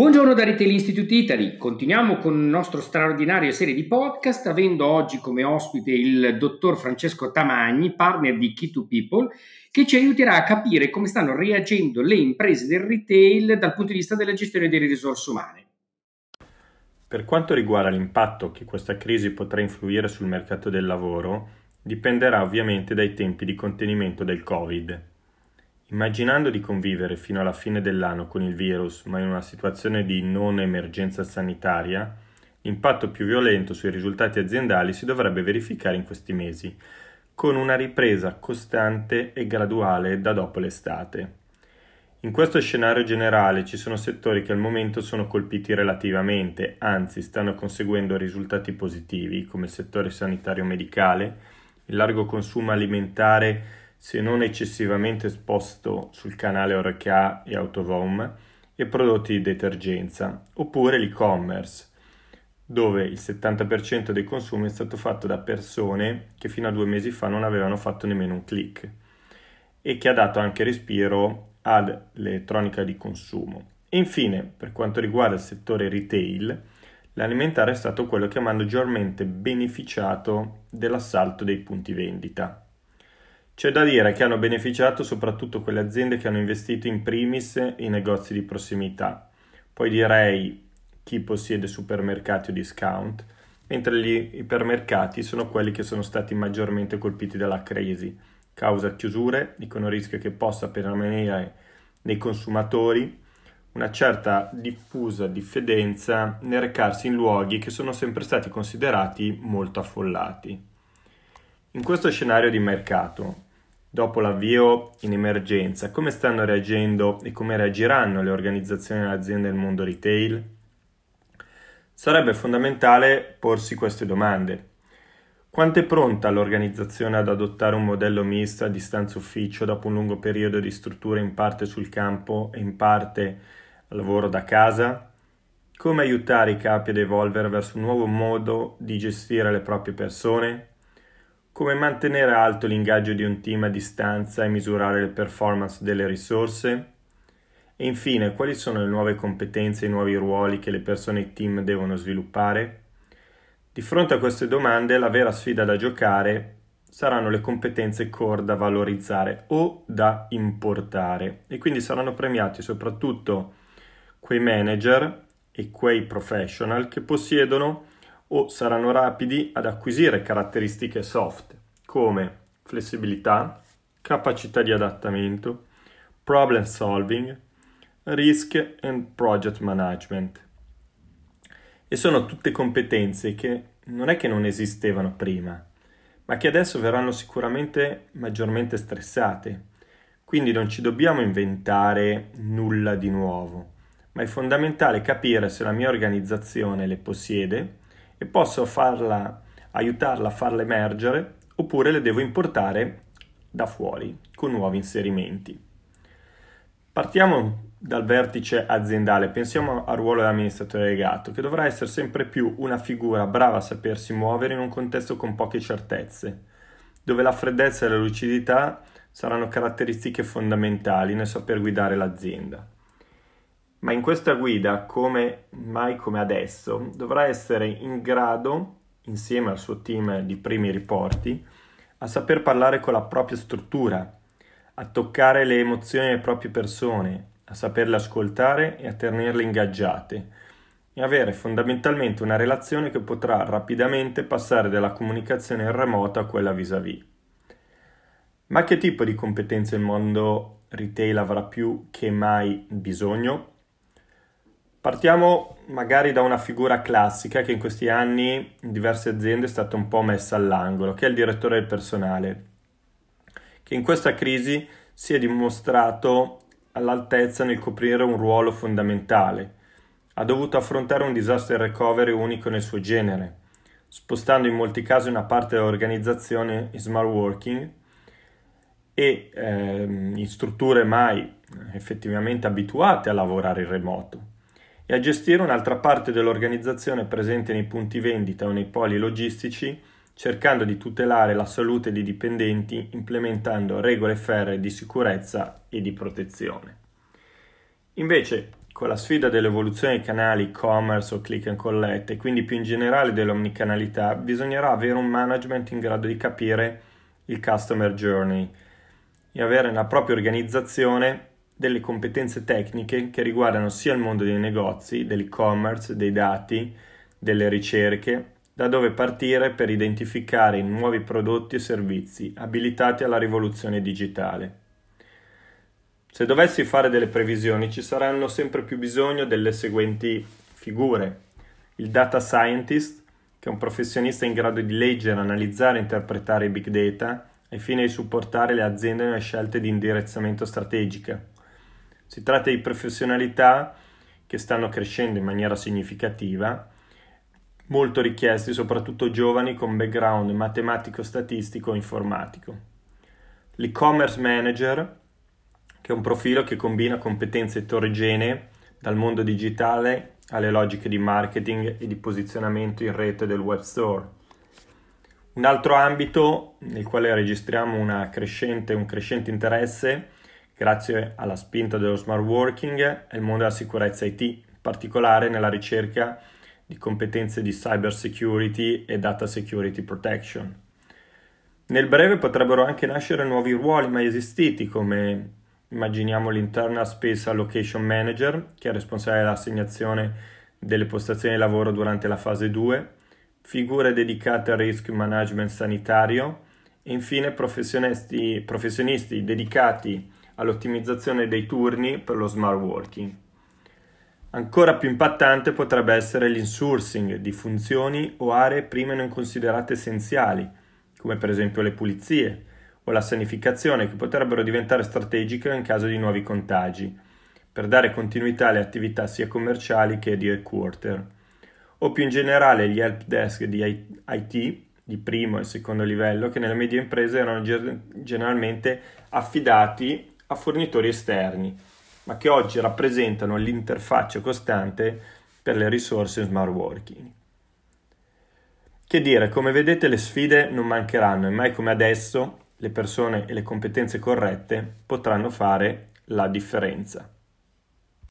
Buongiorno da Retail Institute Italy, continuiamo con il nostro straordinario serie di podcast avendo oggi come ospite il dottor Francesco Tamagni, partner di Key2People, che ci aiuterà a capire come stanno reagendo le imprese del retail dal punto di vista della gestione delle risorse umane. Per quanto riguarda l'impatto che questa crisi potrà influire sul mercato del lavoro, dipenderà ovviamente dai tempi di contenimento del Covid. Immaginando di convivere fino alla fine dell'anno con il virus, ma in una situazione di non emergenza sanitaria, l'impatto più violento sui risultati aziendali si dovrebbe verificare in questi mesi, con una ripresa costante e graduale da dopo l'estate. In questo scenario generale ci sono settori che al momento sono colpiti relativamente, anzi stanno conseguendo risultati positivi, come il settore sanitario medicale, il largo consumo alimentare se non eccessivamente esposto sul canale Oreca e Autovom, e prodotti di detergenza, oppure l'e-commerce, dove il 70% dei consumi è stato fatto da persone che fino a due mesi fa non avevano fatto nemmeno un click e che ha dato anche respiro all'elettronica di consumo. E infine, per quanto riguarda il settore retail, l'alimentare è stato quello che ha maggiormente beneficiato dell'assalto dei punti vendita. C'è da dire che hanno beneficiato soprattutto quelle aziende che hanno investito in primis in negozi di prossimità, poi direi chi possiede supermercati o discount, mentre gli ipermercati sono quelli che sono stati maggiormente colpiti dalla crisi, causa chiusure, dicono rischio che possa permanere nei consumatori una certa diffusa diffidenza nel recarsi in luoghi che sono sempre stati considerati molto affollati. In questo scenario di mercato, Dopo l'avvio in emergenza, come stanno reagendo e come reagiranno le organizzazioni e le aziende del mondo retail? Sarebbe fondamentale porsi queste domande. Quanto è pronta l'organizzazione ad adottare un modello misto a distanza ufficio dopo un lungo periodo di struttura in parte sul campo e in parte lavoro da casa? Come aiutare i capi ad evolvere verso un nuovo modo di gestire le proprie persone? Come mantenere alto l'ingaggio di un team a distanza e misurare le performance delle risorse? E infine, quali sono le nuove competenze e i nuovi ruoli che le persone e team devono sviluppare? Di fronte a queste domande, la vera sfida da giocare saranno le competenze core da valorizzare o da importare e quindi saranno premiati soprattutto quei manager e quei professional che possiedono o saranno rapidi ad acquisire caratteristiche soft come flessibilità, capacità di adattamento, problem solving, risk and project management. E sono tutte competenze che non è che non esistevano prima, ma che adesso verranno sicuramente maggiormente stressate. Quindi non ci dobbiamo inventare nulla di nuovo, ma è fondamentale capire se la mia organizzazione le possiede e posso farla, aiutarla a farla emergere oppure le devo importare da fuori con nuovi inserimenti. Partiamo dal vertice aziendale, pensiamo al ruolo dell'amministratore delegato, che dovrà essere sempre più una figura brava a sapersi muovere in un contesto con poche certezze, dove la freddezza e la lucidità saranno caratteristiche fondamentali nel saper guidare l'azienda ma in questa guida, come mai come adesso, dovrà essere in grado, insieme al suo team di primi riporti, a saper parlare con la propria struttura, a toccare le emozioni delle proprie persone, a saperle ascoltare e a tenerle ingaggiate e avere fondamentalmente una relazione che potrà rapidamente passare dalla comunicazione remota a quella vis-à-vis. Ma che tipo di competenze il mondo retail avrà più che mai bisogno? Partiamo magari da una figura classica che in questi anni in diverse aziende è stata un po' messa all'angolo, che è il direttore del personale, che in questa crisi si è dimostrato all'altezza nel coprire un ruolo fondamentale. Ha dovuto affrontare un disaster recovery unico nel suo genere, spostando in molti casi una parte dell'organizzazione in smart working e eh, in strutture mai effettivamente abituate a lavorare in remoto e a gestire un'altra parte dell'organizzazione presente nei punti vendita o nei poli logistici, cercando di tutelare la salute dei dipendenti implementando regole ferree di sicurezza e di protezione. Invece, con la sfida dell'evoluzione dei canali e-commerce o click and collect e quindi più in generale dell'omnicanalità, bisognerà avere un management in grado di capire il customer journey e avere nella propria organizzazione delle competenze tecniche che riguardano sia il mondo dei negozi, dell'e-commerce, dei dati, delle ricerche, da dove partire per identificare nuovi prodotti e servizi abilitati alla rivoluzione digitale. Se dovessi fare delle previsioni ci saranno sempre più bisogno delle seguenti figure. Il data scientist, che è un professionista in grado di leggere, analizzare e interpretare i big data ai fini di supportare le aziende nelle scelte di indirizzamento strategica. Si tratta di professionalità che stanno crescendo in maniera significativa, molto richiesti soprattutto giovani con background matematico-statistico o informatico. L'e-commerce manager che è un profilo che combina competenze eterogenee dal mondo digitale alle logiche di marketing e di posizionamento in rete del web store. Un altro ambito nel quale registriamo un crescente interesse grazie alla spinta dello smart working è il mondo della sicurezza IT, in particolare nella ricerca di competenze di cyber security e data security protection. Nel breve potrebbero anche nascere nuovi ruoli mai esistiti come Immaginiamo l'Internal Space Allocation Manager, che è responsabile dell'assegnazione delle postazioni di lavoro durante la fase 2, figure dedicate al risk management sanitario e infine professionisti, professionisti dedicati all'ottimizzazione dei turni per lo smart working. Ancora più impattante potrebbe essere l'insourcing di funzioni o aree prima non considerate essenziali, come per esempio le pulizie, o la sanificazione che potrebbero diventare strategiche in caso di nuovi contagi, per dare continuità alle attività sia commerciali che di headquarter, o più in generale gli help desk di IT di primo e secondo livello che nelle medie imprese erano generalmente affidati a fornitori esterni, ma che oggi rappresentano l'interfaccia costante per le risorse smart working. Che dire, come vedete le sfide non mancheranno e mai come adesso le persone e le competenze corrette potranno fare la differenza.